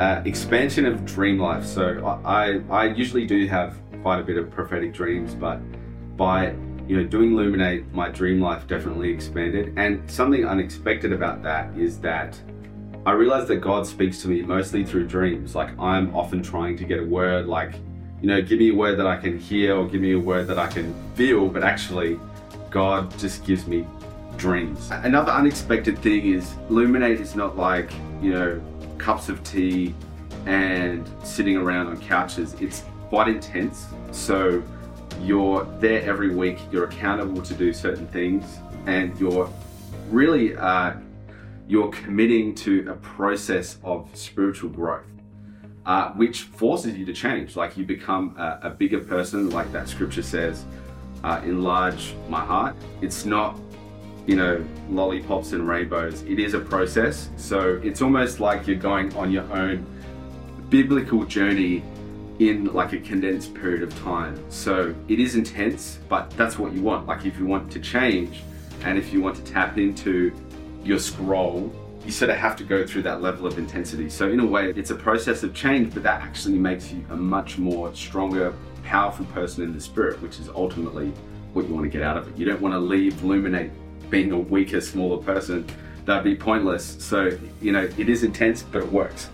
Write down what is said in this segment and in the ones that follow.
uh, expansion of dream life. So I, I, usually do have quite a bit of prophetic dreams, but by you know doing Illuminate, my dream life definitely expanded. And something unexpected about that is that I realized that God speaks to me mostly through dreams. Like I'm often trying to get a word, like you know, give me a word that I can hear or give me a word that I can feel, but actually, God just gives me dreams. Another unexpected thing is Illuminate is not like, you know, cups of tea and sitting around on couches. It's quite intense. So you're there every week, you're accountable to do certain things, and you're really uh, you're committing to a process of spiritual growth. Uh, which forces you to change. Like you become a, a bigger person, like that scripture says, uh, enlarge my heart. It's not you know, lollipops and rainbows. It is a process. So it's almost like you're going on your own biblical journey in like a condensed period of time. So it is intense, but that's what you want. Like if you want to change and if you want to tap into your scroll, you sort of have to go through that level of intensity. So in a way, it's a process of change, but that actually makes you a much more stronger, powerful person in the spirit, which is ultimately what you want to get out of it. You don't want to leave Illuminate being a weaker, smaller person, that'd be pointless. So, you know, it is intense, but it works.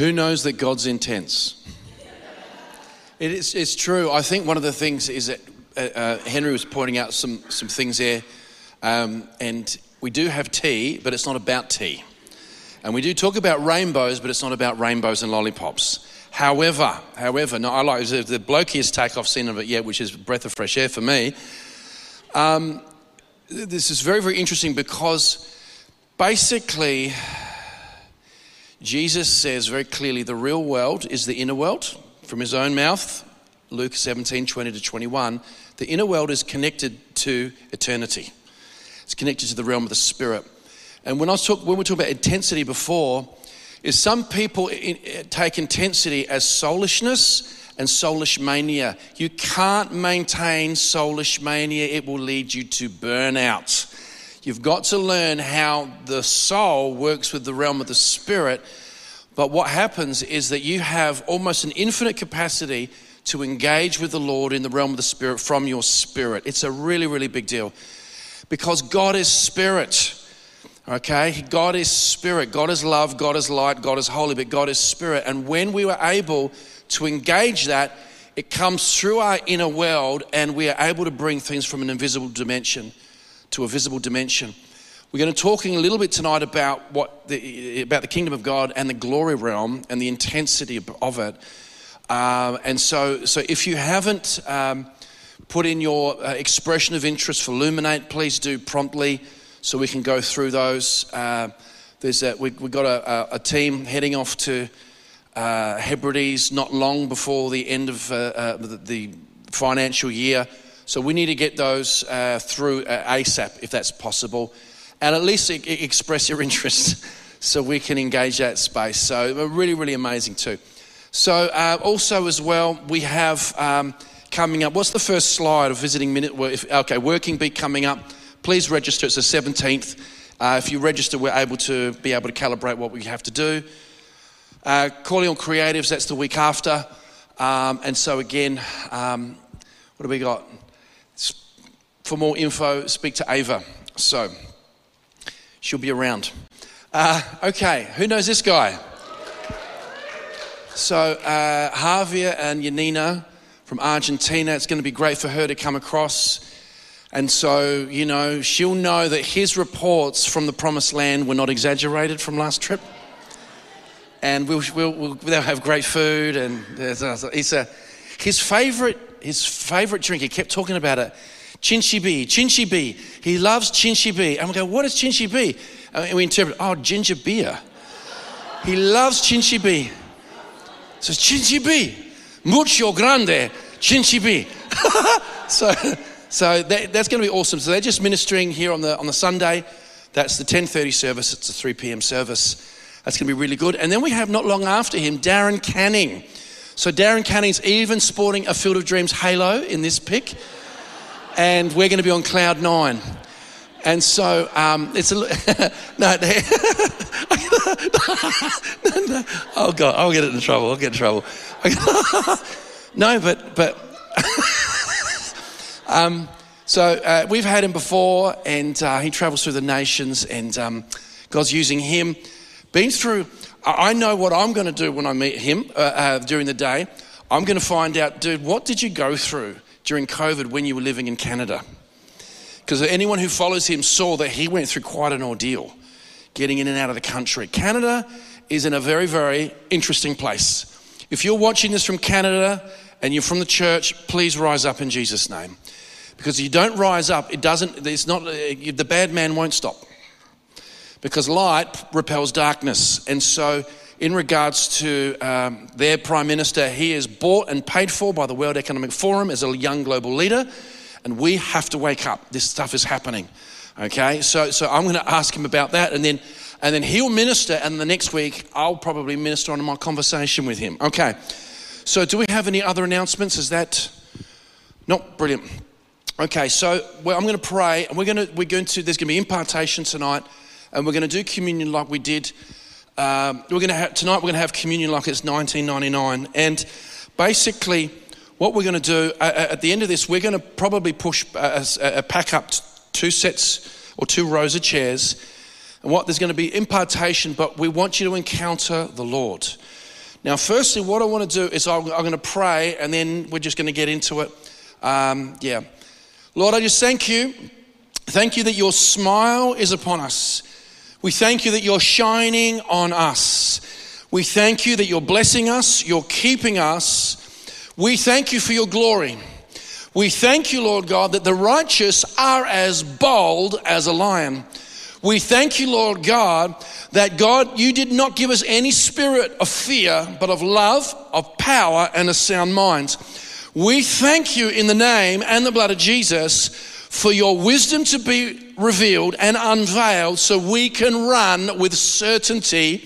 Who knows that God's intense? It is, it's true. I think one of the things is that uh, uh, Henry was pointing out some, some things there. Um, and we do have tea, but it's not about tea. And we do talk about rainbows, but it's not about rainbows and lollipops. However, however, no, I like the, blokiest take I've seen of it yet, which is breath of fresh air for me. Um, this is very, very interesting because basically, Jesus says very clearly the real world is the inner world from his own mouth, Luke 17 20 to 21, the inner world is connected to eternity. It's connected to the realm of the spirit. And when I talk, when we talk about intensity before, is some people take intensity as soulishness and soulish mania. You can't maintain soulish mania, it will lead you to burnout. You've got to learn how the soul works with the realm of the spirit but what happens is that you have almost an infinite capacity to engage with the Lord in the realm of the Spirit from your spirit. It's a really, really big deal because God is spirit. Okay? God is spirit. God is love. God is light. God is holy, but God is spirit. And when we were able to engage that, it comes through our inner world and we are able to bring things from an invisible dimension to a visible dimension. We're going to talking a little bit tonight about what the, about the kingdom of God and the glory realm and the intensity of it. Uh, and so, so if you haven't um, put in your uh, expression of interest for Illuminate, please do promptly so we can go through those. Uh, there's a, we, have got a, a, team heading off to uh, Hebrides not long before the end of uh, uh, the, the, financial year. So we need to get those uh, through ASAP if that's possible and at least express your interest so we can engage that space. So, really, really amazing too. So, uh, also as well, we have um, coming up. What's the first slide of visiting minute? Okay, working beat coming up. Please register. It's the 17th. Uh, if you register, we're able to be able to calibrate what we have to do. Uh, on Creatives, that's the week after. Um, and so, again, um, what do we got? For more info, speak to Ava. So, She'll be around. Uh, okay, who knows this guy? So, uh, Javier and Yanina from Argentina, it's going to be great for her to come across. And so, you know, she'll know that his reports from the promised land were not exaggerated from last trip. And we'll, we'll, we'll they'll have great food. And he's a, his favorite, his favorite drink, he kept talking about it Chinchibi, Chinchibi. He loves Chinchibi. And we go, what is Chinchibi? And we interpret, oh, ginger beer. He loves Chinchibi. So Chinchibi, mucho grande, Chinchibi. so So that, that's going to be awesome. So they're just ministering here on the on the Sunday. That's the 10:30 service. It's a 3 p.m. service. That's going to be really good. And then we have not long after him Darren Canning. So Darren Canning's even sporting a Field of Dreams halo in this pic, and we're going to be on cloud nine. And so um, it's a no, no, no. Oh God, I'll get in trouble. I'll get in trouble. no, but but um, so uh, we've had him before, and uh, he travels through the nations, and um, God's using him. Been through. I know what I'm going to do when I meet him uh, uh, during the day. I'm going to find out, dude, what did you go through during COVID when you were living in Canada? Because anyone who follows him saw that he went through quite an ordeal getting in and out of the country. Canada is in a very, very interesting place. If you're watching this from Canada and you're from the church, please rise up in Jesus' name. Because if you don't rise up, it doesn't, it's not, the bad man won't stop. Because light repels darkness. And so, in regards to um, their prime minister, he is bought and paid for by the World Economic Forum as a young global leader. And we have to wake up. This stuff is happening. Okay, so, so I'm going to ask him about that, and then, and then he'll minister, and the next week I'll probably minister on my conversation with him. Okay, so do we have any other announcements? Is that not brilliant? Okay, so well, I'm going to pray, and we're going to we're going to there's going to be impartation tonight, and we're going to do communion like we did. Um, we're to have tonight. We're going to have communion like it's 1999, and basically, what we're going to do uh, at the end of this, we're going to probably push a, a, a pack up two sets or two rows of chairs. And what there's going to be impartation, but we want you to encounter the Lord. Now, firstly, what I want to do is I'm, I'm going to pray, and then we're just going to get into it. Um, yeah. Lord, I just thank you. Thank you that your smile is upon us. We thank you that you're shining on us. We thank you that you're blessing us, you're keeping us. We thank you for your glory. We thank you, Lord God, that the righteous are as bold as a lion. We thank you, Lord God, that God, you did not give us any spirit of fear, but of love, of power, and a sound mind. We thank you in the name and the blood of Jesus for your wisdom to be revealed and unveiled so we can run with certainty.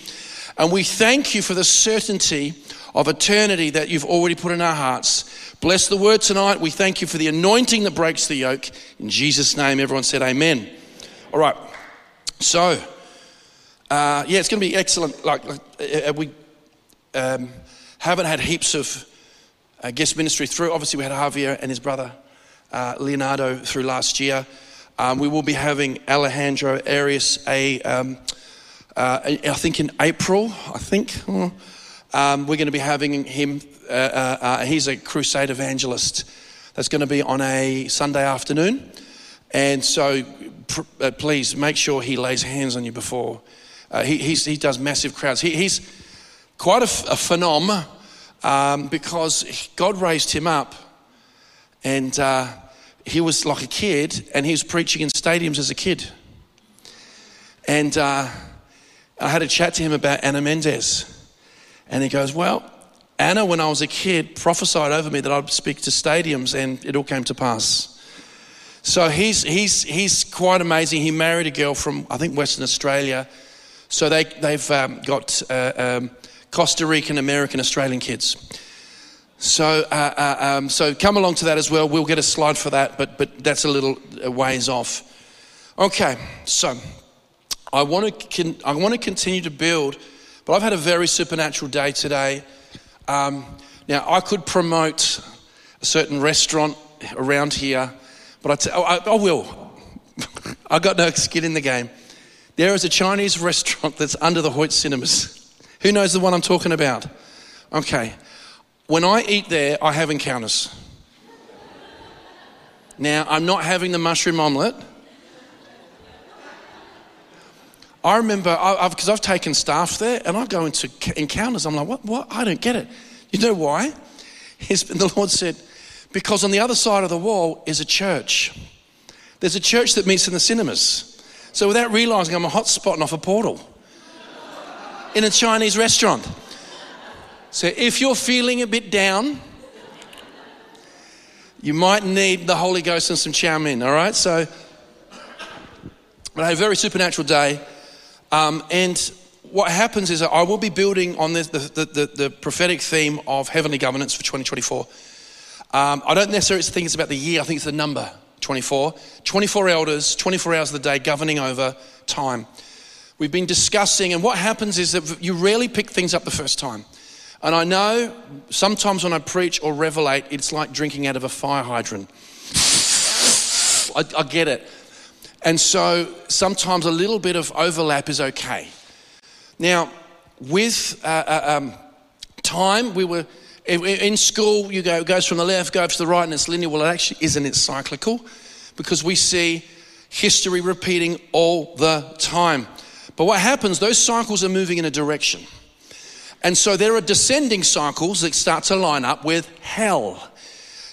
And we thank you for the certainty of eternity that you've already put in our hearts. Bless the word tonight. We thank you for the anointing that breaks the yoke. In Jesus' name, everyone said amen. All right. So, uh, yeah, it's going to be excellent. Like, like uh, we um, haven't had heaps of uh, guest ministry through. Obviously, we had Javier and his brother uh, Leonardo through last year. Um, we will be having Alejandro Arias a, um, uh, I think in April. I think um, we're going to be having him uh, uh, uh, he's a crusade evangelist that's going to be on a Sunday afternoon. And so pr- uh, please make sure he lays hands on you before. Uh, he, he does massive crowds. He, he's quite a, a phenom um, because God raised him up and uh, he was like a kid and he was preaching in stadiums as a kid. And uh, I had a chat to him about Ana Mendez. And he goes, Well, Ana, when I was a kid, prophesied over me that I'd speak to stadiums, and it all came to pass. So he's, he's, he's quite amazing. He married a girl from, I think, Western Australia. So they, they've um, got uh, um, Costa Rican, American, Australian kids. So, uh, uh, um, so come along to that as well. We'll get a slide for that, but, but that's a little ways off. Okay, so I want to con- I want to continue to build, but I've had a very supernatural day today. Um, now, I could promote a certain restaurant around here, but I, t- oh, I, I will. I got no skin in the game. There is a Chinese restaurant that's under the Hoyts Cinemas. Who knows the one I'm talking about? Okay. When I eat there, I have encounters. Now, I'm not having the mushroom omelette. I remember, because I've, I've, taken staff there and I go into encounters. I'm like, what? What? I don't get it. You know why? The Lord said, because on the other side of the wall is a church. There's a church that meets in the cinemas. So without realizing, I'm a hot spot and off a portal in a Chinese restaurant. So if you're feeling a bit down, You might need the Holy Ghost and some chow mein, all right? So, but I had a very supernatural day. Um, and what happens is that I will be building on the, the, the, the prophetic theme of heavenly governance for 2024. Um, I don't necessarily think it's about the year, I think it's the number 24. 24 elders, 24 hours of the day governing over time. We've been discussing, and what happens is that you rarely pick things up the first time. And I know sometimes when I preach or revelate, it's like drinking out of a fire hydrant. I, I get it. And so sometimes a little bit of overlap is okay. Now, with uh, uh, um, time, we were in school. You go it goes from the left, goes to the right, and it's linear. Well, it actually isn't. It's cyclical, because we see history repeating all the time. But what happens? Those cycles are moving in a direction, and so there are descending cycles that start to line up with hell.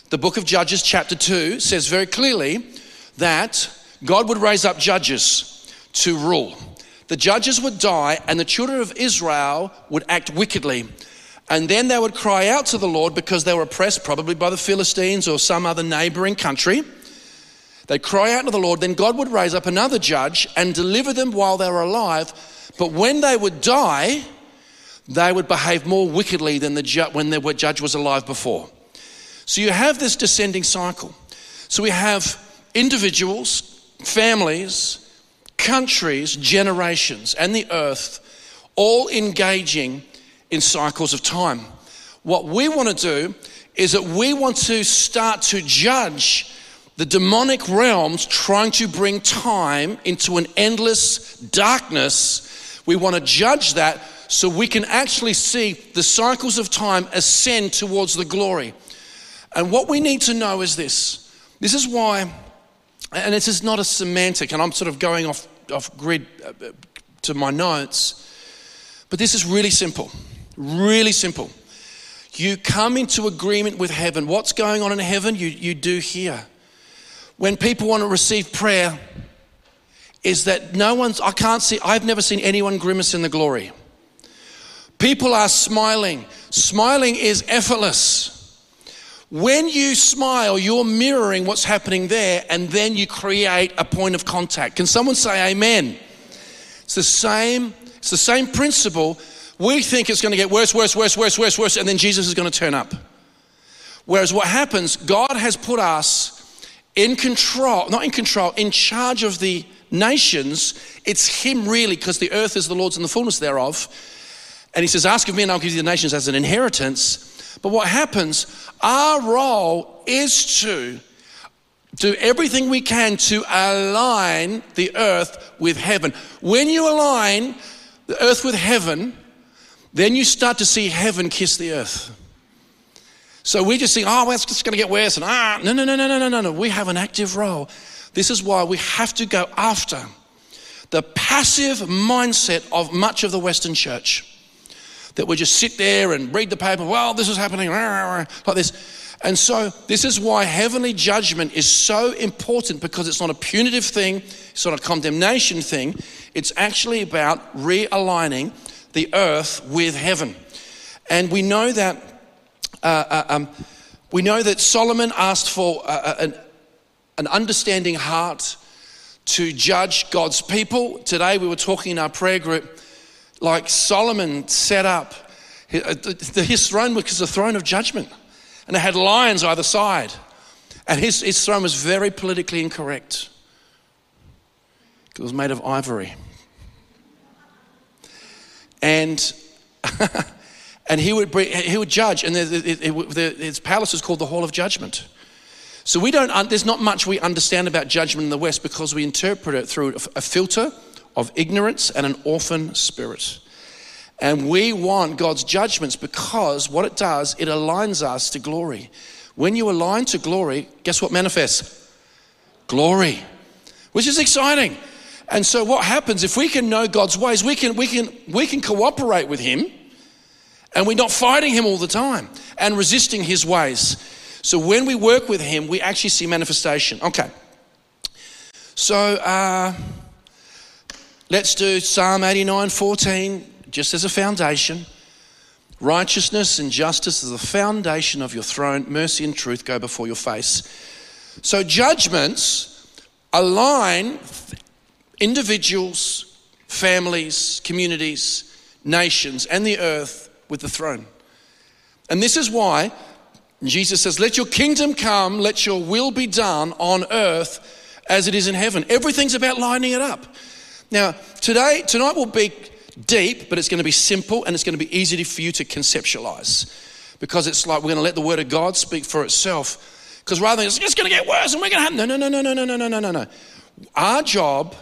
The book of Judges, chapter two, says very clearly that God would raise up judges to rule. The judges would die, and the children of Israel would act wickedly. And then they would cry out to the Lord because they were oppressed, probably by the Philistines or some other neighboring country. They'd cry out to the Lord, then God would raise up another judge and deliver them while they were alive. But when they would die, they would behave more wickedly than the ju- when the judge was alive before. So you have this descending cycle. So we have individuals, families, countries, generations, and the earth all engaging in cycles of time. What we want to do is that we want to start to judge the demonic realms trying to bring time into an endless darkness. We want to judge that so we can actually see the cycles of time ascend towards the glory. And what we need to know is this this is why, and this is not a semantic, and I'm sort of going off off grid uh, to my notes. But this is really simple. Really simple. You come into agreement with heaven. What's going on in heaven, you, you do here. When people want to receive prayer, is that no one's, I can't see, I've never seen anyone grimace in the glory. People are smiling. Smiling is effortless. When you smile, you're mirroring what's happening there, and then you create a point of contact. Can someone say amen? It's the same, it's the same principle. We think it's going to get worse, worse, worse, worse, worse, worse, and then Jesus is going to turn up. Whereas what happens, God has put us in control, not in control, in charge of the nations. It's Him really, because the earth is the Lord's and the fullness thereof. And He says, Ask of me, and I'll give you the nations as an inheritance. But what happens, our role is to do everything we can to align the earth with heaven. When you align the earth with heaven, then you start to see heaven kiss the earth. So we just think, oh, well, it's just going to get worse. And ah, no, no, no, no, no, no, no. We have an active role. This is why we have to go after the passive mindset of much of the Western church that we just sit there and read the paper, well, this is happening, like this. And so, this is why heavenly judgment is so important because it's not a punitive thing, it's not a condemnation thing. It's actually about realigning the earth with heaven. And we know that. Uh, uh, um, we know that Solomon asked for uh, uh an, an understanding heart to judge God's people. Today we were talking in our prayer group like Solomon set up uh, his throne was a throne of judgment, and it had lions either side. And his, his throne was very politically incorrect. because It was made of ivory. And, and he, would bring, he would judge, and the, the, the, his palace is called the Hall of Judgment. So we don't, there's not much we understand about judgment in the West because we interpret it through a filter of ignorance and an orphan spirit. And we want God's judgments because what it does, it aligns us to glory. When you align to glory, guess what manifests? Glory, which is exciting. And so what happens if we can know God's ways, we can we can we can cooperate with him and we're not fighting him all the time and resisting his ways. So when we work with him, we actually see manifestation. Okay. So uh, Let's do Psalm 89 14 just as a foundation. Righteousness and justice is the foundation of your throne. Mercy and truth go before your face. So, judgments align individuals, families, communities, nations, and the earth with the throne. And this is why Jesus says, Let your kingdom come, let your will be done on earth as it is in heaven. Everything's about lining it up. Now, today, tonight will be deep, but it's going to be simple and it's going to be easy for you to conceptualize. Because it's like we're going to let the word of God speak for itself. Because rather than it's, going to get worse and we're going to have no, no, no, no, no, no, no, no, no, no. Our job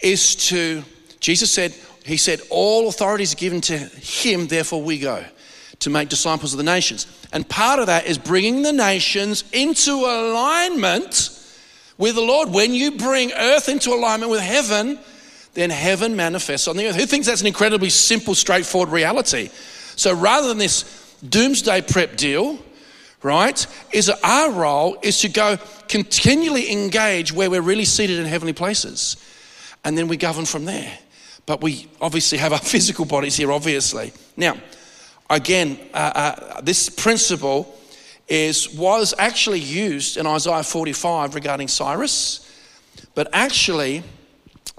is to, Jesus said, He said, all authority is given to Him, therefore we go to make disciples of the nations. And part of that is bringing the nations into alignment with the Lord. When you bring earth into alignment with heaven, then heaven manifests on the earth. Who thinks that's an incredibly simple, straightforward reality? So rather than this doomsday prep deal, right, is our role is to go continually engage where we're really seated in heavenly places. And then we govern from there. But we obviously have our physical bodies here, obviously. Now, again, uh, uh, this principle is was actually used in Isaiah 45 regarding Cyrus, but actually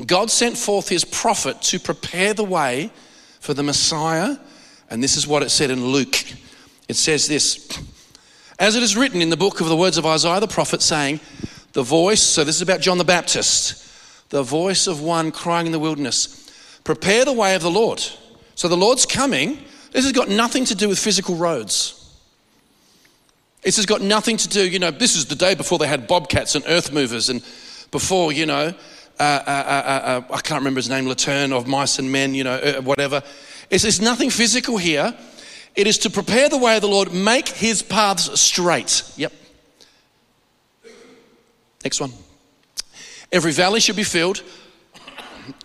God sent forth his prophet to prepare the way for the Messiah. And this is what it said in Luke. It says this As it is written in the book of the words of Isaiah the prophet, saying, The voice, so this is about John the Baptist, the voice of one crying in the wilderness, prepare the way of the Lord. So the Lord's coming. This has got nothing to do with physical roads. This has got nothing to do, you know, this is the day before they had bobcats and earth movers and before, you know, uh, uh, uh, I can't remember his name, Laterne of Mice and Men, you know, whatever. It's, it's nothing physical here. It is to prepare the way of the Lord, make his paths straight. Yep. Next one. Every valley should be filled,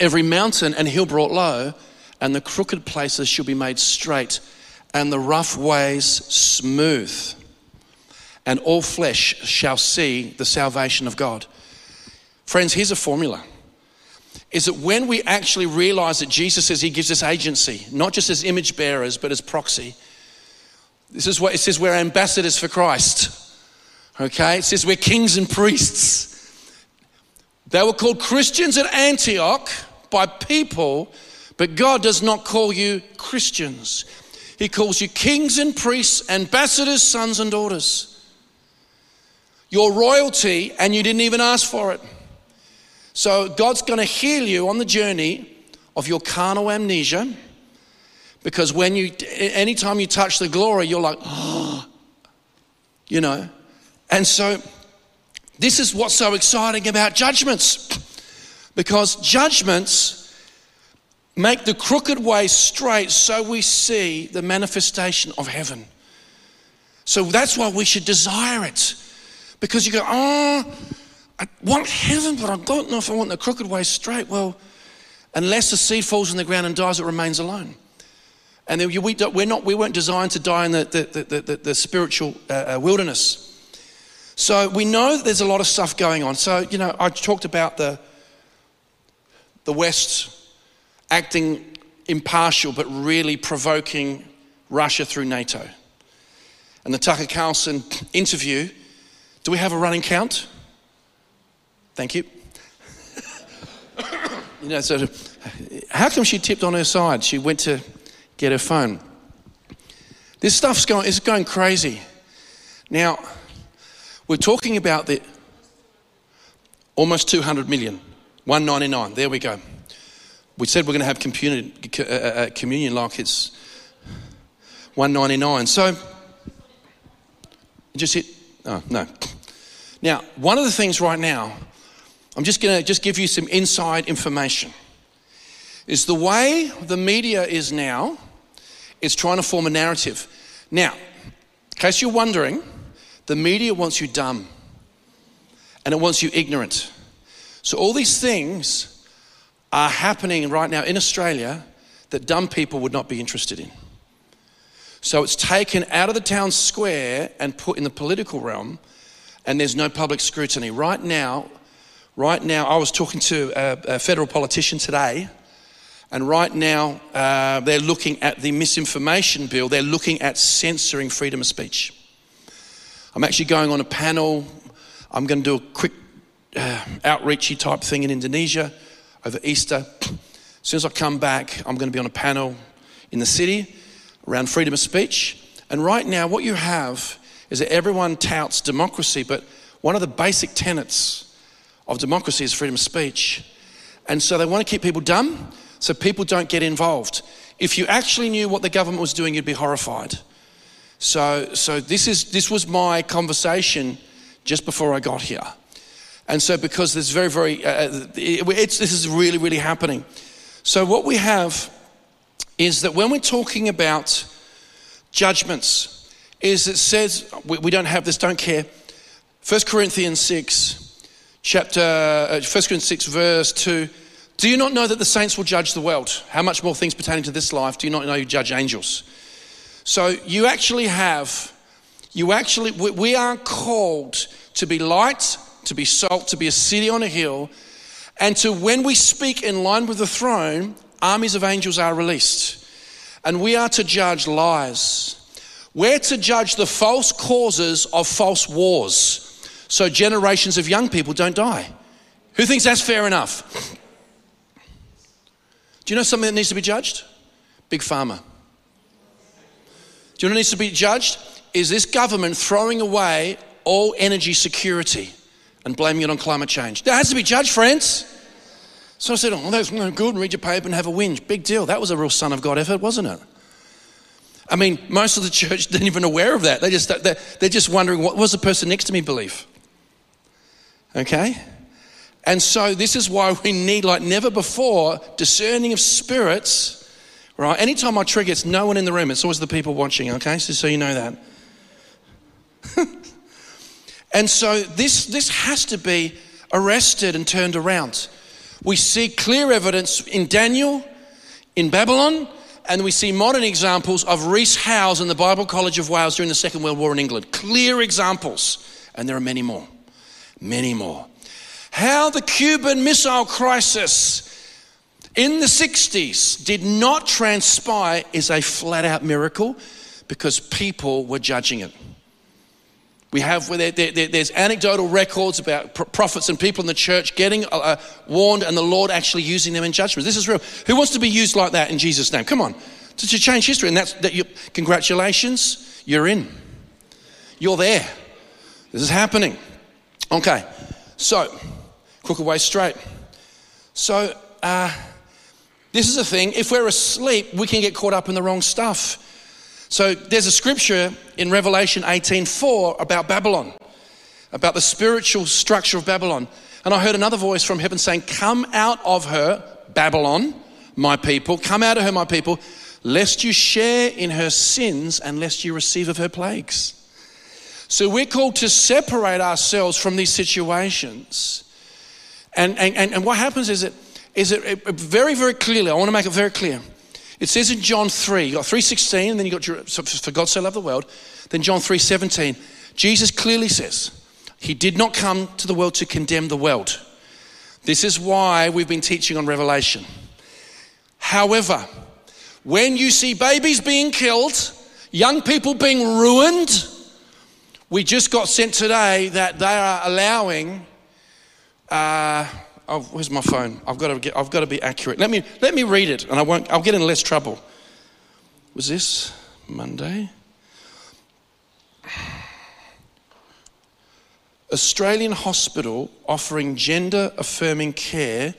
every mountain and hill brought low, and the crooked places shall be made straight, and the rough ways smooth. And all flesh shall see the salvation of God. Friends, here's a formula is that when we actually realize that Jesus says he gives us agency, not just as image bearers, but as proxy. This is what it says we're ambassadors for Christ. Okay? It says we're kings and priests. They were called Christians at Antioch by people, but God does not call you Christians. He calls you kings and priests, ambassadors, sons and daughters. Your royalty, and you didn't even ask for it. So God's going to heal you on the journey of your carnal amnesia. Because when you, anytime you touch the glory, you're like, oh, you know. And so this is what's so exciting about judgments. Because judgments make the crooked way straight so we see the manifestation of heaven. So that's why we should desire it. Because you go, oh, I want heaven, but I don't know if I want the crooked way straight. Well, unless the seed falls in the ground and dies, it remains alone. And we, we're not, we weren't designed to die in the, the, the, the, the spiritual uh, uh, wilderness. So we know that there's a lot of stuff going on. So, you know, I talked about the, the West acting impartial but really provoking Russia through NATO. And the Tucker Carlson interview, do we have a running count? Thank you. you know, so how come she tipped on her side? She went to get her phone. This stuff's going, is going crazy. Now, we're talking about the almost 200 million, 199. There we go. We said we're going to have communion, uh, uh, uh, communion like it's 199. So, just hit, oh, no. Now, one of the things right now I'm just going to just give you some inside information. Is the way the media is now is trying to form a narrative. Now, in case you're wondering, the media wants you dumb and it wants you ignorant. So all these things are happening right now in Australia that dumb people would not be interested in. So it's taken out of the town square and put in the political realm, and there's no public scrutiny. Right now, Right now, I was talking to a, a federal politician today, And right now, uh, they're looking at the misinformation bill, they're looking at censoring freedom of speech. I'm actually going on a panel. I'm going to do a quick uh, outreachy type thing in Indonesia over Easter. As soon as I come back, I'm going to be on a panel in the city around freedom of speech. And right now, what you have is that everyone touts democracy, but one of the basic tenets of democracy is freedom of speech. And so they want to keep people dumb so people don't get involved. If you actually knew what the government was doing, you'd be horrified. So, so this, is, this was my conversation just before I got here. And so, because there's very, very, uh, uh it's, this is really, really happening. So, what we have is that when we're talking about judgments, is it says, we, we don't have this, don't care. 1 Corinthians 6, chapter, uh, 1 Corinthians 6, verse 2 do you not know that the saints will judge the world? How much more things pertaining to this life do you not know you judge angels? So you actually have, you actually, we are called to be light, to be salt, to be a city on a hill, and to when we speak in line with the throne, armies of angels are released. And we are to judge lies. We're to judge the false causes of false wars so generations of young people don't die. Who thinks that's fair enough? Do you know something that needs to be judged? Big Pharma. Do you know what needs to be judged? Is this government throwing away all energy security and blaming it on climate change? That has to be judged, friends. So I said, Oh, that's good, read your paper and have a whinge. Big deal. That was a real Son of God effort, wasn't it? I mean, most of the church didn't even aware of that. They just, they're just wondering, what was the person next to me believe? Okay? And so this is why we need, like never before, discerning of spirits. Right? Anytime I trigger, it's no one in the room. It's always the people watching. Okay, so, so you know that. and so this this has to be arrested and turned around. We see clear evidence in Daniel, in Babylon, and we see modern examples of Rees Howells in the Bible College of Wales during the Second World War in England. Clear examples, and there are many more. Many more. How the Cuban Missile Crisis in the 60s did not transpire is a flat out miracle because people were judging it. We have, there, there, there's anecdotal records about prophets and people in the church getting uh, uh, warned and the Lord actually using them in judgment. This is real. Who wants to be used like that in Jesus' name? Come on. To change history. And that's, that you, congratulations, you're in. You're there. This is happening. Okay. So, crooked way straight. So, uh, this is the thing. If we're asleep, we can get caught up in the wrong stuff. So, there's a scripture in Revelation 18:4 about Babylon, about the spiritual structure of Babylon. And I heard another voice from heaven saying, Come out of her, Babylon, my people, come out of her, my people, lest you share in her sins and lest you receive of her plagues. So we're called to separate ourselves from these situations and, and, and what happens is it, is it, it very, very clearly, I want to make it very clear. It says in John 3, you got 3.16, and then you got, for God so loved the world. Then John 3.17, Jesus clearly says, he did not come to the world to condemn the world. This is why we've been teaching on Revelation. However, when you see babies being killed, young people being ruined, we just got sent today that they are allowing uh, oh, where's my phone? I've got to get, I've got to be accurate. Let me let me read it, and I won't. I'll get in less trouble. Was this Monday? Australian hospital offering gender affirming care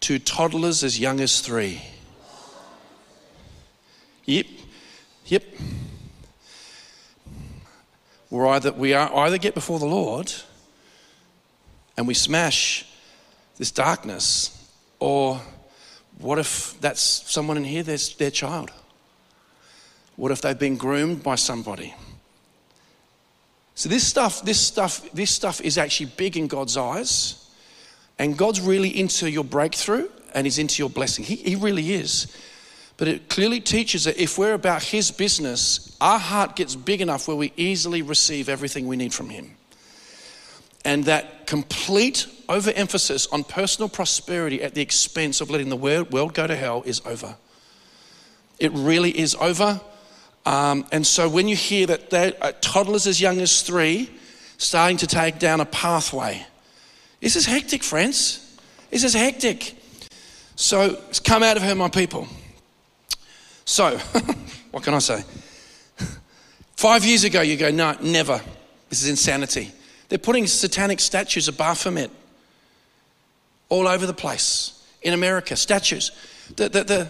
to toddlers as young as three. Yep, yep. We're either, we are either get before the Lord and we smash this darkness? Or what if that's someone in here, that's their child? What if they've been groomed by somebody? So this stuff, this stuff, this stuff is actually big in God's eyes. And God's really into your breakthrough and He's into your blessing. He, he really is. But it clearly teaches that if we're about His business, our heart gets big enough where we easily receive everything we need from Him. And that complete overemphasis on personal prosperity at the expense of letting the world, go to hell is over. It really is over. Um, and so when you hear that uh, toddlers as young as three starting to take down a pathway, this is hectic, friends. This is hectic. So it's come out of her, my people. So, what can I say? Five years ago, you go, no, never. This is insanity. They're putting satanic statues of Baphomet all over the place in America, statues. The, the, the,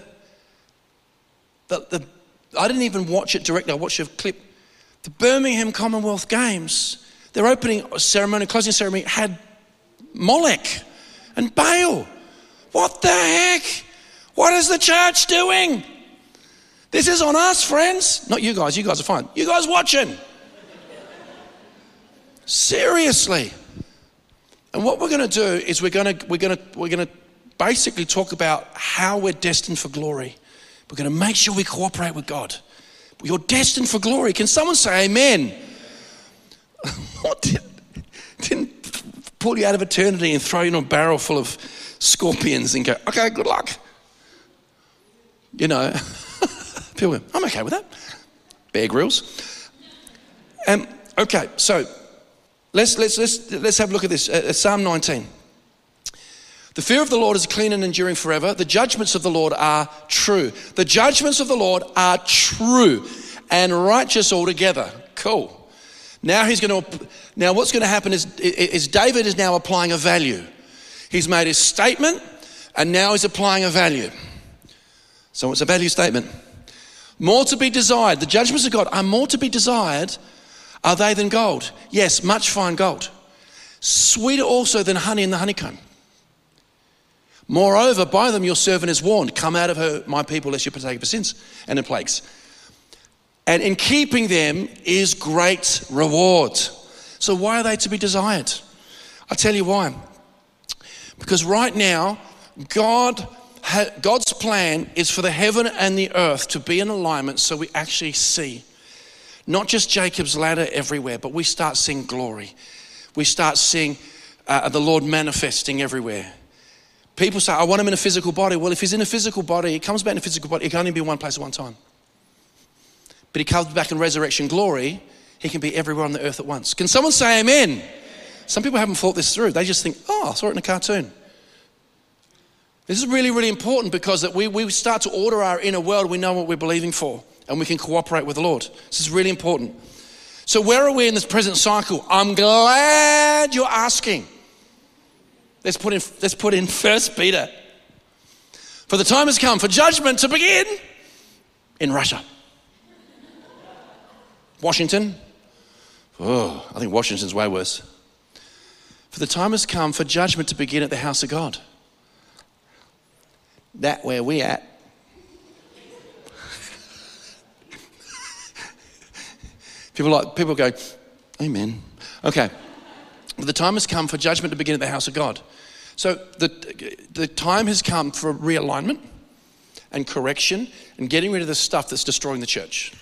the, the, I didn't even watch it directly, I watched a clip. The Birmingham Commonwealth Games, their opening ceremony, closing ceremony had Molech and Baal. What the heck? What is the church doing? This is on us, friends. Not you guys, you guys are fine. You guys watching. Seriously. And what we're going to do is we're going to we're going to we're going to basically talk about how we're destined for glory. We're going to make sure we cooperate with God. You're destined for glory. Can someone say amen? what did, didn't pull you out of eternity and throw you in a barrel full of scorpions and go, okay, good luck. You know, people, I'm okay with that. Bear Grylls. Um, okay, so Let's, let's, let's, let's have a look at this. Uh, Psalm 19. The fear of the Lord is clean and enduring forever. The judgments of the Lord are true. The judgments of the Lord are true and righteous altogether. Cool. Now he's going to. Now what's going to happen is, is David is now applying a value. He's made his statement, and now he's applying a value. So it's a value statement. More to be desired. The judgments of God are more to be desired are they than gold? Yes, much fine gold. Sweeter also than honey in the honeycomb. Moreover, by them your servant is warned, come out of her, my people, lest you partake of her sins and her plagues. And in keeping them is great reward. So, why are they to be desired? I'll tell you why. Because right now, God, God's plan is for the heaven and the earth to be in alignment so we actually see not just Jacob's ladder everywhere, but we start seeing glory. We start seeing uh, the Lord manifesting everywhere. People say, I want him in a physical body. Well, if he's in a physical body, he comes back in a physical body, he can only be one place at one time. But he comes back in resurrection glory, he can be everywhere on the earth at once. Can someone say amen? amen? Some people haven't thought this through. They just think, oh, I saw it in a cartoon. This is really, really important because that we, we start to order our inner world, we know what we're believing for and we can cooperate with the Lord. This is really important. So, where are we in this present cycle? I'm glad you're asking. Let's put in, let's put in First Peter. For the time has come for judgment to begin in Russia. Washington. Oh, I think Washington's way worse. For the time has come for judgment to begin at the house of God. That where we at. People like people go, Amen. Okay. The time has come for judgment to begin at the house of God. So the, the time has come for realignment and correction and getting rid of the stuff that's destroying the church.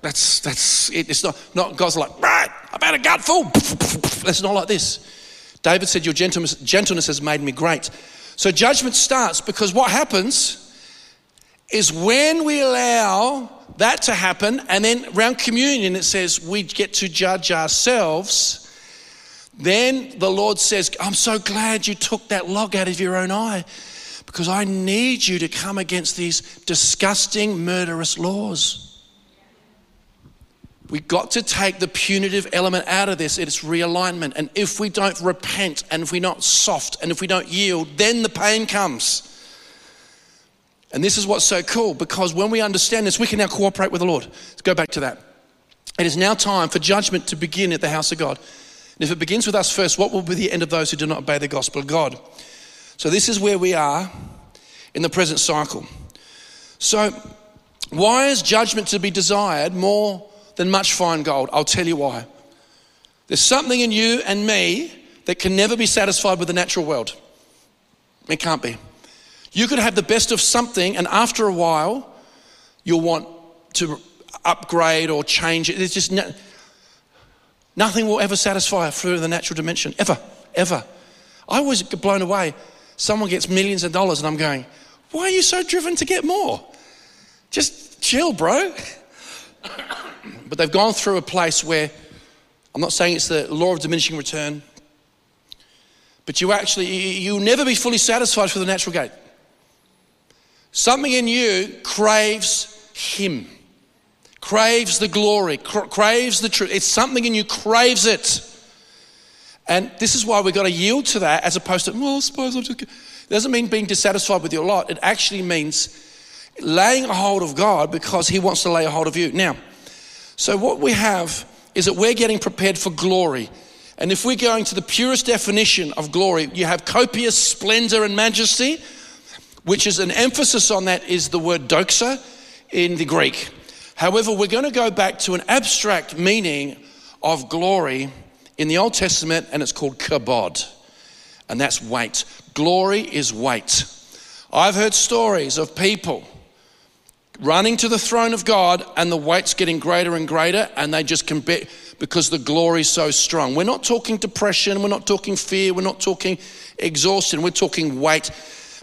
That's that's it. It's not not God's like right. I've had a gutful. It's not like this. David said, "Your gentleness, gentleness has made me great." So judgment starts because what happens is when we allow that to happen, and then around communion it says we get to judge ourselves. Then the Lord says, I'm so glad you took that log out of your own eye because I need you to come against these disgusting, murderous laws. We got to take the punitive element out of this. It's realignment. And if we don't repent and if we're not soft and if we don't yield, then the pain comes. And this is what's so cool because when we understand this, we can now cooperate with the Lord. Let's go back to that. It is now time for judgment to begin at the house of God. And if it begins with us first, what will be the end of those who do not obey the gospel of God? So, this is where we are in the present cycle. So, why is judgment to be desired more than much fine gold? I'll tell you why. There's something in you and me that can never be satisfied with the natural world. It can't be. You could have the best of something, and after a while, you'll want to upgrade or change it. It's just no, Nothing will ever satisfy through the natural dimension, ever, ever. I was blown away. Someone gets millions of dollars, and I'm going, why are you so driven to get more? Just chill, bro. but they've gone through a place where I'm not saying it's the law of diminishing return, but you actually, you'll never be fully satisfied for the natural gate. Something in you craves Him, craves the glory, craves the truth. It's something in you craves it. And this is why we've got to yield to that as opposed to, well, I suppose I'm just. It doesn't mean being dissatisfied with your lot. It actually means laying a hold of God because He wants to lay a hold of you. Now, so what we have is that we're getting prepared for glory. And if we're going to the purest definition of glory, you have copious splendor and majesty, which is an emphasis on that is the word doxa in the Greek. However, we're going to go back to an abstract meaning of glory in the Old Testament, and it's called kabod, and that's weight. Glory is weight. I've heard stories of people running to the throne of God, and the weight's getting greater and greater, and they just can be because the glory is so strong. We're not talking depression, we're not talking fear, we're not talking exhaustion, we're talking weight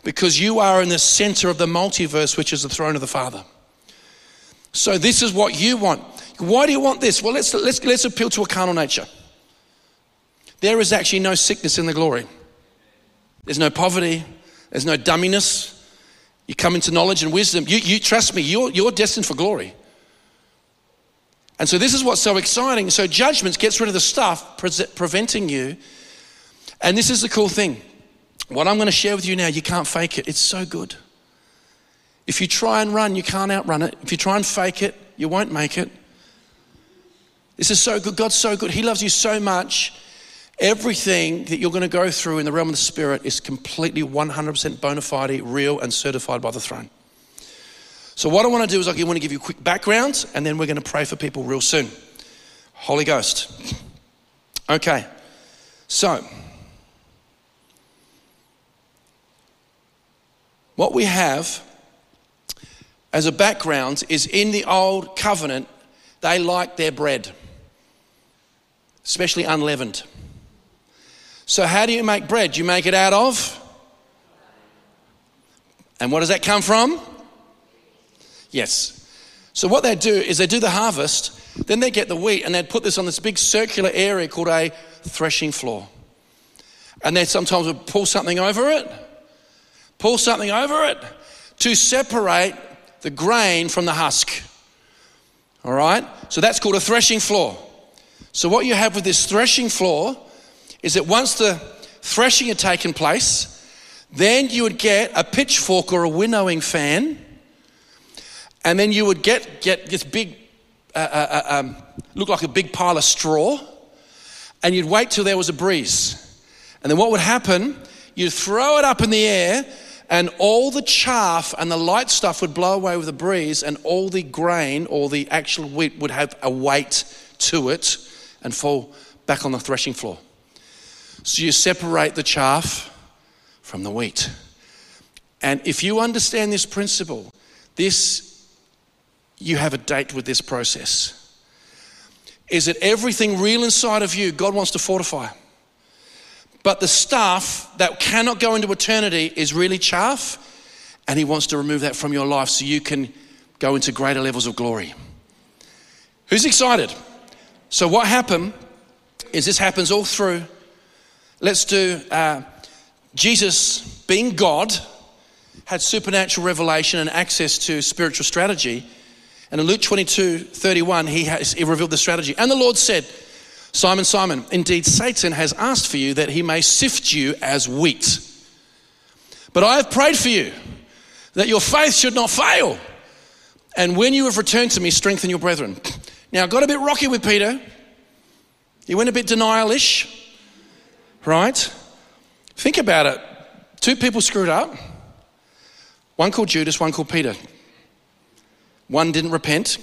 because you are in the center of the multiverse, which is the throne of the Father. So, this is what you want. Why do you want this? Well, let's, let's, let's appeal to a carnal nature. There is actually no sickness in the glory, there's no poverty, there's no dumminess. You come into knowledge and wisdom. You, you trust me, you're, you're destined for glory. And so this is what's so exciting. So judgments gets rid of the stuff pre- preventing you. And this is the cool thing. What I'm going to share with you now, you can't fake it. It's so good. If you try and run, you can't outrun it. If you try and fake it, you won't make it. This is so good. God's so good. He loves you so much. Everything that you're going to go through in the realm of the Spirit is completely 100% bona fide, real, and certified by the throne. So, what I want to do is I want to give you a quick background and then we're going to pray for people real soon. Holy Ghost. Okay, so what we have as a background is in the old covenant, they liked their bread, especially unleavened. So, how do you make bread? You make it out of? And what does that come from? Yes. So what they do is they do the harvest, then they get the wheat and they'd put this on this big circular area called a threshing floor. And they sometimes would pull something over it, pull something over it to separate the grain from the husk. All right? So that's called a threshing floor. So what you have with this threshing floor is that once the threshing had taken place, then you would get a pitchfork or a winnowing fan and then you would get, get this big, uh, uh, uh, um, look like a big pile of straw, and you'd wait till there was a breeze. And then what would happen? You'd throw it up in the air, and all the chaff and the light stuff would blow away with the breeze, and all the grain or the actual wheat would have a weight to it and fall back on the threshing floor. So you separate the chaff from the wheat. And if you understand this principle, this you have a date with this process. Is that everything real inside of you, God wants to fortify. But the stuff that cannot go into eternity is really chaff, and He wants to remove that from your life so you can go into greater levels of glory. Who's excited? So, what happened is this happens all through. Let's do uh, Jesus being God, had supernatural revelation and access to spiritual strategy and in Luke 22 31, he, has, he revealed the strategy. And the Lord said, Simon, Simon, indeed Satan has asked for you that he may sift you as wheat. But I have prayed for you that your faith should not fail. And when you have returned to me, strengthen your brethren. Now, it got a bit rocky with Peter. He went a bit denialish, right? Think about it. Two people screwed up. One called Judas, one called Peter. One didn't repent,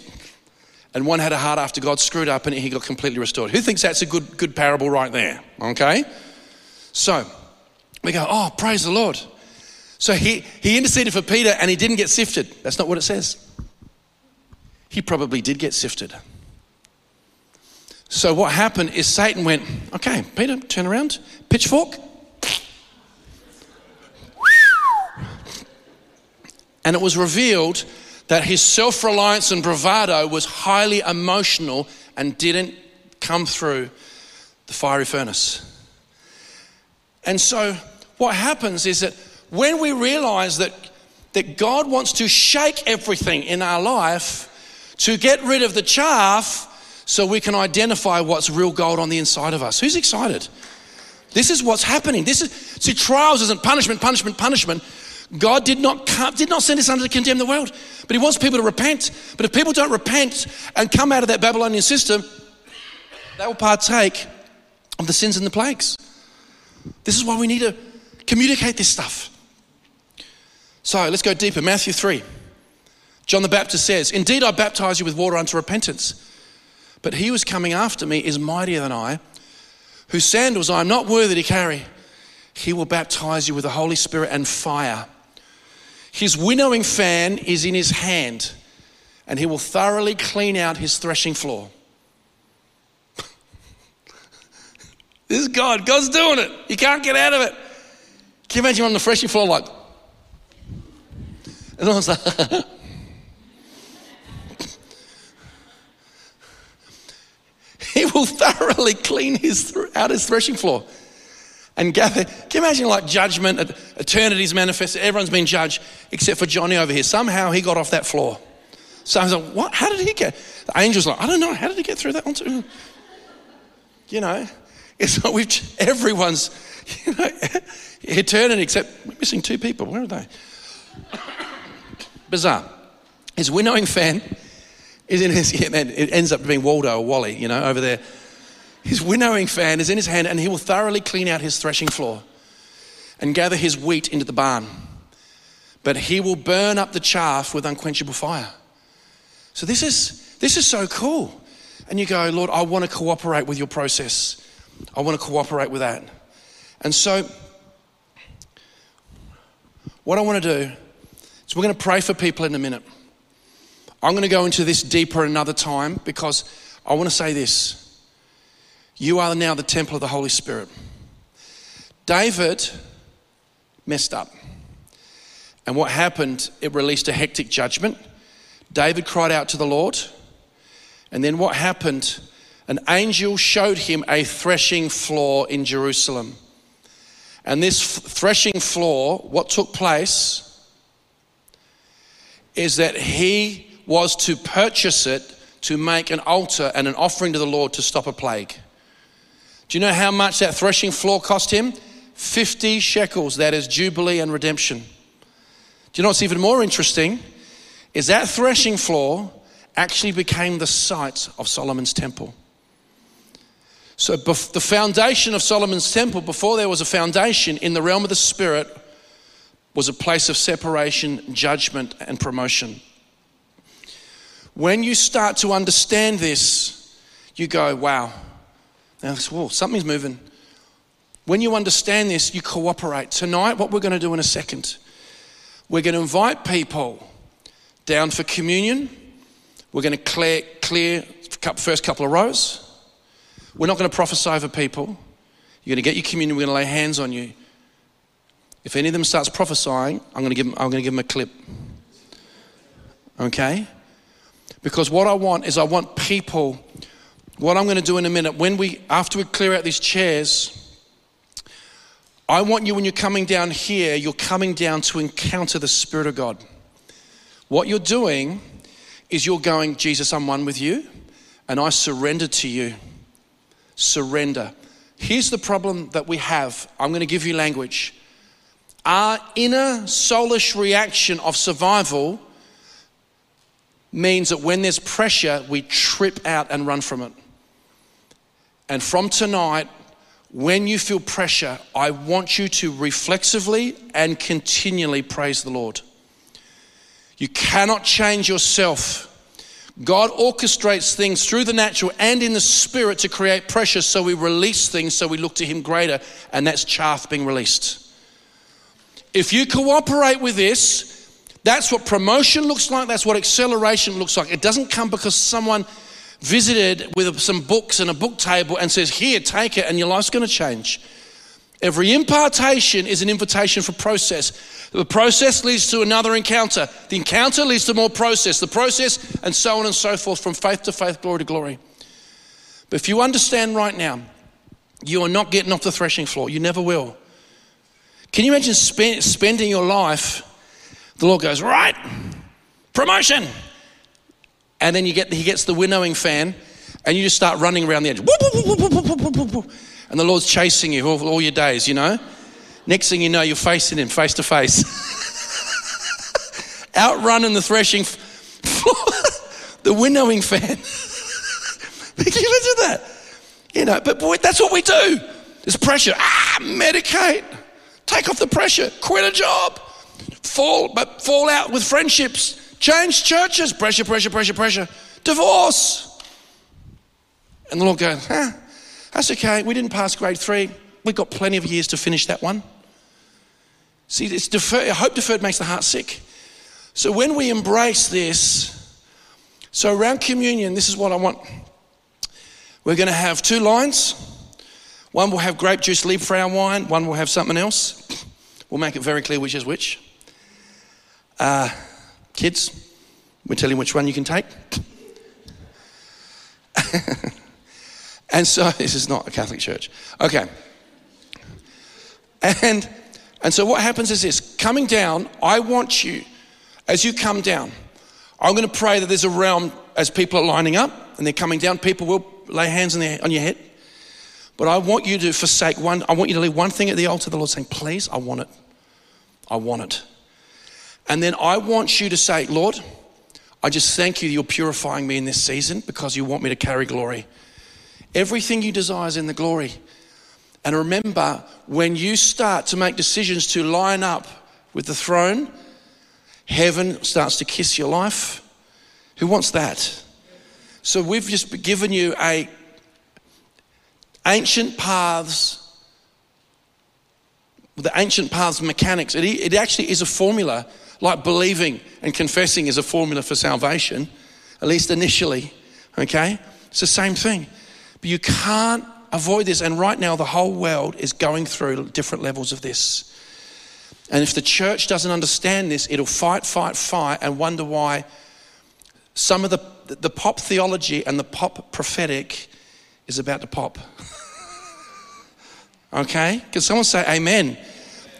and one had a heart after God screwed up and he got completely restored. Who thinks that's a good, good parable right there? Okay? So we go, oh, praise the Lord. So he, he interceded for Peter and he didn't get sifted. That's not what it says. He probably did get sifted. So what happened is Satan went, okay, Peter, turn around, pitchfork. And it was revealed that his self reliance and bravado was highly emotional and didn't come through the fiery furnace. And so, what happens is that when we realize that, that God wants to shake everything in our life to get rid of the chaff so we can identify what's real gold on the inside of us. Who's excited? This is what's happening. This is see, trials isn't punishment, punishment, punishment. God did not come, did not send us under to condemn the world, but he wants people to repent. But if people don't repent and come out of that Babylonian system, they will partake of the sins and the plagues. This is why we need to communicate this stuff. So let's go deeper. Matthew 3. John the Baptist says, Indeed, I baptize you with water unto repentance. But he is coming after me is mightier than I, whose sandals I am not worthy to carry. He will baptize you with the Holy Spirit and fire. His winnowing fan is in his hand, and he will thoroughly clean out his threshing floor. this is God. God's doing it. You can't get out of it. Can you imagine on the threshing floor like, and I was like, will thoroughly clean his out his threshing floor and gather. Can you imagine like judgment, eternity's manifest, everyone's been judged except for Johnny over here. Somehow he got off that floor. So I was like, what? How did he get? The angel's like, I don't know. How did he get through that one? Too? You know, it's like we've, everyone's, you know, eternity except we're missing two people. Where are they? Bizarre. His winnowing fan is in his, yeah, man, it ends up being Waldo or Wally, you know, over there. His winnowing fan is in his hand, and he will thoroughly clean out his threshing floor and gather his wheat into the barn. But he will burn up the chaff with unquenchable fire. So this is this is so cool. And you go, Lord, I want to cooperate with your process. I want to cooperate with that. And so what I want to do is we're going to pray for people in a minute. I'm going to go into this deeper another time because I want to say this. You are now the temple of the Holy Spirit. David messed up. And what happened, it released a hectic judgment. David cried out to the Lord. And then what happened? An angel showed him a threshing floor in Jerusalem. And this threshing floor, what took place is that he was to purchase it to make an altar and an offering to the Lord to stop a plague. Do you know how much that threshing floor cost him? 50 shekels. That is Jubilee and redemption. Do you know what's even more interesting? Is that threshing floor actually became the site of Solomon's temple. So, the foundation of Solomon's temple, before there was a foundation in the realm of the spirit, was a place of separation, judgment, and promotion. When you start to understand this, you go, wow, now, something's moving. When you understand this, you cooperate. Tonight, what we're going to do in a second, we're going to invite people down for communion. We're going to clear, clear first couple of rows. We're not going to prophesy over people. You're going to get your communion. We're going to lay hands on you. If any of them starts prophesying, I'm going to give them, I'm going to give them a clip. Okay? Because what I want is I want people what I'm going to do in a minute, when we, after we clear out these chairs, I want you, when you're coming down here, you're coming down to encounter the Spirit of God. What you're doing is you're going, Jesus, I'm one with you, and I surrender to you. Surrender. Here's the problem that we have. I'm going to give you language. Our inner soulish reaction of survival means that when there's pressure, we trip out and run from it. And from tonight, when you feel pressure, I want you to reflexively and continually praise the Lord. You cannot change yourself. God orchestrates things through the natural and in the spirit to create pressure so we release things so we look to Him greater, and that's chaff being released. If you cooperate with this, that's what promotion looks like, that's what acceleration looks like. It doesn't come because someone visited with some books and a book table and says, Here, take it, and your life's going to change. Every impartation is an invitation for process. The process leads to another encounter. The encounter leads to more process. The process, and so on and so forth, from faith to faith, glory to glory. But if you understand right now, you are not getting off the threshing floor. You never will. Can you imagine spend, spending your life? The Lord goes, Right, promotion. And then you get, he gets the winnowing fan, and you just start running around the edge and the Lord's chasing you all, all your days, you know. Next thing you know, you're facing Him face to face. Outrunning the threshing, the winnowing fan. Can you imagine that? You know, but boy, that's what we do. There's pressure. Ah, medicate. Take off the pressure. Quit a job. Fall, but fall out with friendships. Change churches. Pressure, pressure, pressure, pressure. Divorce. And the Lord goes, huh? That's okay. We didn't pass grade three. We've got plenty of years to finish that one. See, it's defer- hope deferred makes the heart sick. So when we embrace this, so around communion, this is what I want. We're going to have two lines. One will have grape juice, Liebfrau wine. One will have something else. We'll make it very clear which is which. Uh, kids, we're telling you which one you can take. And so, this is not a Catholic church. Okay. And, and so, what happens is this coming down, I want you, as you come down, I'm going to pray that there's a realm as people are lining up and they're coming down, people will lay hands on, their, on your head. But I want you to forsake one, I want you to leave one thing at the altar of the Lord saying, Please, I want it. I want it. And then I want you to say, Lord, I just thank you you're purifying me in this season because you want me to carry glory. Everything you desire is in the glory. And remember, when you start to make decisions to line up with the throne, heaven starts to kiss your life. Who wants that? So we've just given you a ancient paths, the ancient paths mechanics. It, it actually is a formula, like believing and confessing is a formula for salvation, at least initially. Okay? It's the same thing. But you can't avoid this. And right now, the whole world is going through different levels of this. And if the church doesn't understand this, it'll fight, fight, fight, and wonder why some of the, the pop theology and the pop prophetic is about to pop. okay? Can someone say amen?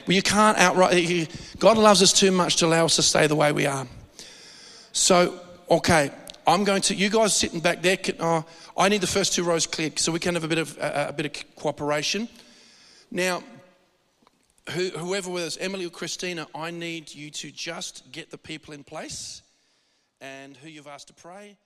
Well, you can't outright. God loves us too much to allow us to stay the way we are. So, okay, I'm going to, you guys sitting back there, can, oh, I need the first two rows clear so we can have a bit of, a, a bit of cooperation. Now, who, whoever with us, Emily or Christina, I need you to just get the people in place and who you've asked to pray.